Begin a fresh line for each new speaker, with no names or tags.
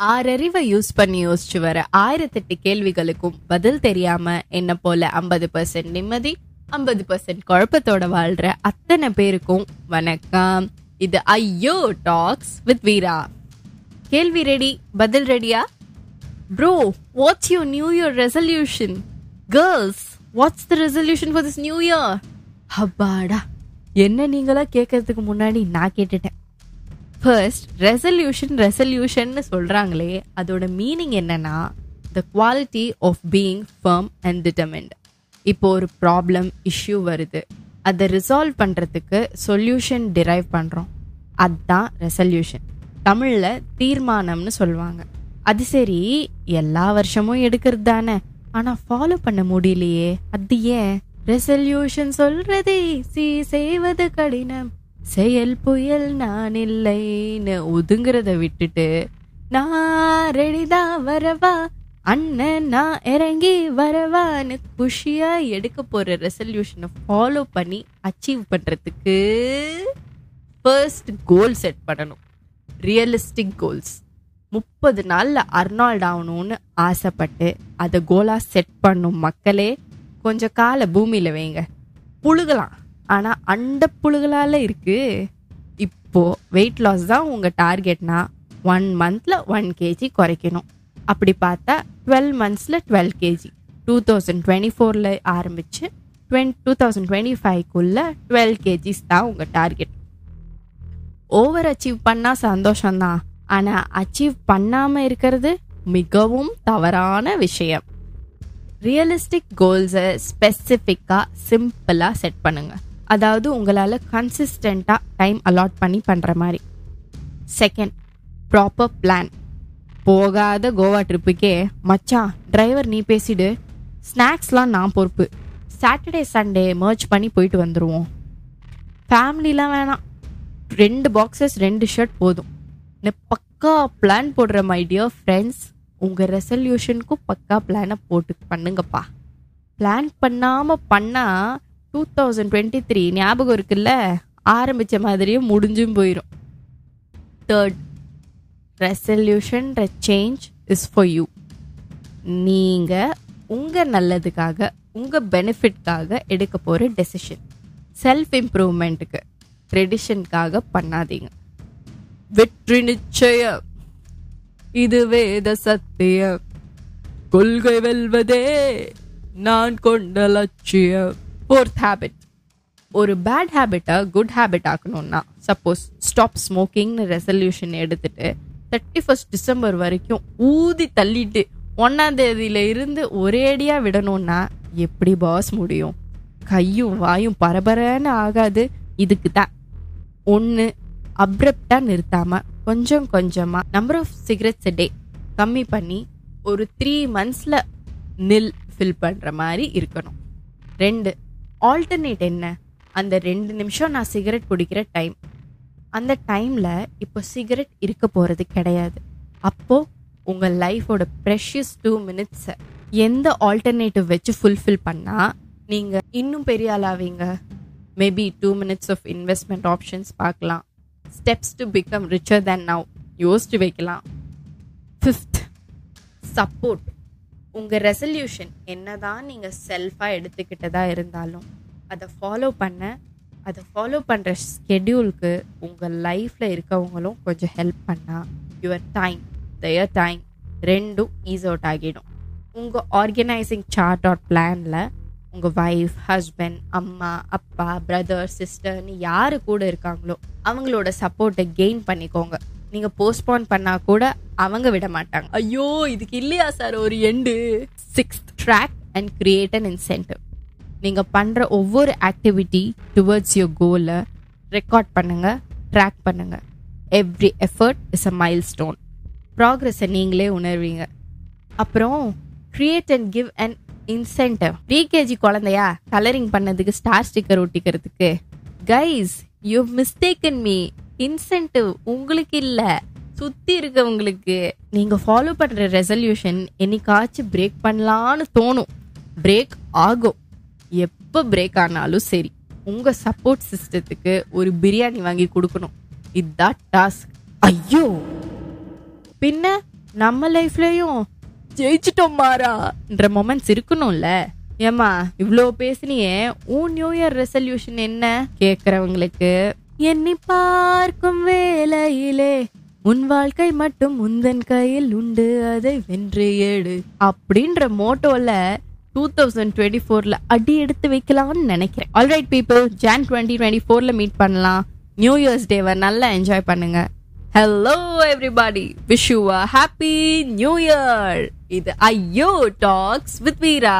ஆறறிவை use பண்ணி யோசிச்சு வர ஆயிரத்தெட்டு கேள்விகளுக்கும் பதில் தெரியாம என்ன போல ஐம்பது பர்சன்ட் நிம்மதி ஐம்பது பர்சன்ட் குழப்பத்தோட வாழ்ற அத்தனை பேருக்கும் வணக்கம். இது ஐயோ டாக்ஸ் வித் வீரா. கேள்வி ரெடி பதில் ரெடியா? Bro what's you new year resolution girls what's the resolution for this new year அப்பாடா என்ன நீங்களா கேட்கறதுக்கு முன்னாடி நான் கேட்டுட்டேன். ஃபர்ஸ்ட் ரெசல்யூஷன் ரெசல்யூஷன்னு சொல்கிறாங்களே அதோட மீனிங் என்னன்னா the quality of being firm and determent இப்போ ஒரு ப்ராப்ளம் இஷ்யூ வருது. அதை ரிசால்வ் பண்ணுறதுக்கு சொல்யூஷன் டிரைவ் பண்ணுறோம் அதுதான் ரெசல்யூஷன் தமிழில் தீர்மானம்னு சொல்லுவாங்க. அது சரி எல்லா வருஷமும் எடுக்கிறது தானே. ஆனால் ஃபாலோ பண்ண முடியலையே. அது ஏன்? ரெசல்யூஷன் சொல்றதே சி செய்வது கடினம். செயல் புயல் நான் இல்லைன்னு ஒதுங்கிறத விட்டுட்டு நான் ரெடிதான் வரவா அண்ணன் நான் இறங்கி வரவான்னு குஷியா எடுக்க போற ரெசல்யூஷனை ஃபாலோ பண்ணி அச்சீவ் பண்றதுக்கு ஃபர்ஸ்ட் கோல் செட் பண்ணணும். ரியலிஸ்டிக் கோல்ஸ் முப்பது நாளில் அர்னால்ட் ஆகணும்னு ஆசைப்பட்டு அதை கோலாக செட் பண்ணும் மக்களே கொஞ்சம் காலை பூமியில் வைங்க. புழுகலாம். ஆனா அண்ட புழுகலால இருக்கு. இப்போ வெயிட் லாஸ் தான் உங்க டார்கெட்னா ஒன் மந்த்ல ஒன் கேஜி குறைக்கணும். அப்படி பார்த்தா twelve மந்த்ஸ்ல twelve KG two thousand twenty ஃபோர்ல ஆரம்பிச்சு டுவென் டூ தௌசண்ட் டுவெண்ட்டி ஃபைவ்க்குள்ள டுவெல் கேஜிஸ் தான் உங்க டார்கெட் ஓவர் அச்சீவ் பண்ணா சந்தோஷம்தான். ஆனா அச்சீவ் பண்ணாம இருக்கிறது மிகவும் தவறான விஷயம். ரியலிஸ்டிக் கோல்ஸை ஸ்பெசிஃபிக்காக சிம்பிளாக செட் பண்ணுங்கள் அதாவது உங்களால் கன்சிஸ்டண்ட்டாக டைம் அலாட் பண்ணி பண்ணுற மாதிரி. செகண்ட் ப்ராப்பர் பிளான் போகாத கோவா ட்ரிப்புக்கே மச்சான் டிரைவர் நீ பேசிடு. ஸ்நாக்ஸ்லாம் நான் பொறுப்பு. சாட்டர்டே சண்டே மர்ச் பண்ணி போயிட்டு வந்துடுவோம் ஃபேமிலிலாம் வேணாம். ரெண்டு பாக்ஸஸ் ரெண்டு ஷர்ட் போதும். பக்கா பிளான் போடுற மை டியர் ஃப்ரெண்ட்ஸ் உங்கள் ரெசல்யூஷனுக்கும் பக்கா பிளானை போட்டு பண்ணுங்கப்பா. பிளான் பண்ணாமல் பண்ணால் டூ தௌசண்ட் டுவெண்ட்டி த்ரீ ஞாபகம் இருக்குல்ல? ஆரம்பித்த மாதிரியும் முடிஞ்சும் போயிடும் third resolution change is for you நீங்கள் உங்கள் நல்லதுக்காக உங்கள் பெனிஃபிட்காக எடுக்க போகிற டெசிஷன் செல்ஃப் இம்ப்ரூவ்மெண்ட்டுக்கு ட்ரெடிஷனுக்காக பண்ணாதீங்க. வெற்றி நிச்சயம். இது வேத சத்தியம். கொள்கை வெல்வதே நான் கொண்ட லட்சியம். ஃபோர்த் ஹேபிட் ஒரு பேட் ஹேபிட்டை குட் ஹேபிட் ஆக்கணும்னா சப்போஸ் ஸ்டாப் ஸ்மோக்கிங்னு ரெசல்யூஷன் எடுத்துட்டு தேர்ட்டி ஃபஸ்ட் டிசம்பர் வரைக்கும் ஊதி தள்ளிட்டு ஒன்றாந்தேதியில் தேதியில இருந்து அடியாக விடணும்னா எப்படி பாஸ் முடியும்? கையும் வாயும் பரபரன்னு ஆகாது. இதுக்கு தான். ஒன்று அப்ரப்டாக நிறுத்தாமல் கொஞ்சம் கொஞ்சமாக நம்பர் ஆஃப் சிகரெட்ஸ் டே கம்மி பண்ணி ஒரு த்ரீ மந்த்ஸில் நில் ஃபில் பண்ணுற மாதிரி இருக்கணும். ரெண்டு ஆல்டர்னேட் என்ன? அந்த ரெண்டு நிமிஷம் நான் சிகரெட் பிடிக்கிற டைம் அந்த டைமில் இப்போ சிகரெட் இருக்க போகிறது கிடையாது. அப்போது உங்கள் லைஃபோட ப்ரெஷியஸ் டூ மினிட்ஸை எந்த ஆல்டர்னேட்டிவ் வச்சு ஃபுல்ஃபில் பண்ணால் நீங்கள் இன்னும் பெரிய ஆளாவீங்க? Maybe two minutes of investment options பார்க்கலாம். Steps to become richer than now யோசிச்சு வைக்கலாம். ஃபிஃப்த் சப்போர்ட் உங்கள் ரெசல்யூஷன் என்னதான் நீங்கள் செல்ஃபாக எடுத்துக்கிட்டதா இருந்தாலும் அதை ஃபாலோ பண்ண அதை ஃபாலோ பண்ணுற ஸ்கெடியூலுக்கு உங்கள் லைஃப்பில் இருக்கவங்களும் கொஞ்சம் ஹெல்ப் பண்ணால் யுவர் டைம் தயர் டைம் ரெண்டும் ஈஸ் அவுட் ஆகிடும். உங்கள் ஆர்கனைசிங் சார்ட் ஆர் பிளானில் உங்கள் ஒய்ஃப் ஹஸ்பண்ட் அம்மா அப்பா பிரதர் சிஸ்டர்னு யார் கூட இருக்காங்களோ அவங்களோட சப்போர்ட்டை கெயின் பண்ணிக்கோங்க. நீங்கள் போஸ்ட்போன் பண்ணால் கூட அவங்க விட மாட்டாங்க. ஐயோ இதுக்கு இல்லையா சார் ஒரு and sixth track and create an incentive நீங்கள் பண்ணுற ஒவ்வொரு ஆக்டிவிட்டி டுவர்ட்ஸ் யுவர் கோலை ரெக்கார்ட் பண்ணுங்க ட்ராக் பண்ணுங்க. Every effort is a milestone ப்ராக்ரஸை நீங்களே உணர்வீங்க. அப்புறம் create and give and incentive pre KG குழந்தையா கலரிங் பண்ணதுக்கு star sticker ஒட்டிக்கிறதுக்கு. Guys you mistaken me incentive உங்களுக்கு இல்ல சுத்தி இருக்கவங்களுக்கு நீங்க ஃபாலோ பண்ற ரெசல்யூஷன் என்னைக்காச்சும் பிரேக் பண்ணலான்னு தோணும். பிரேக் ஆகும். எப்ப பிரேக் ஆனாலும் சரி உங்க சப்போர்ட் சிஸ்டத்துக்கு ஒரு பிரியாணி வாங்கி கொடுக்கணும். இதுதான் டாஸ்க் ஐயோ! பின்ன நம்ம லைஃப்லயும் ஜெயிச்சிட்டோம் மாறான்ற மொமெண்ட்ஸ் இருக்கணும்ல. ஏமா இவ்வளோ பேசினியே உன் நியூ இயர் ரெசல்யூஷன் என்ன? கேட்குறவங்களுக்கு எண்ணி பார்க்கும் வேலையிலே உன் வாழ்க்கை மட்டும் உந்தன் கையில் உண்டு அதை வென்று ஏடு அப்படின்ற மோட்டோல டூ தௌசண்ட் டுவெண்ட்டி ஃபோர்ல அடி எடுத்து வைக்கலாம்னு நினைக்கிறேன். Alright people Jan twenty twenty ஃபோர்ல மீட் பண்ணலாம். நியூ இயர்ஸ் டேவை நல்லா என்ஜாய் பண்ணுங்க. Hello everybody wish you happy new year இது ஐயோ டாக்ஸ் வித் வீரா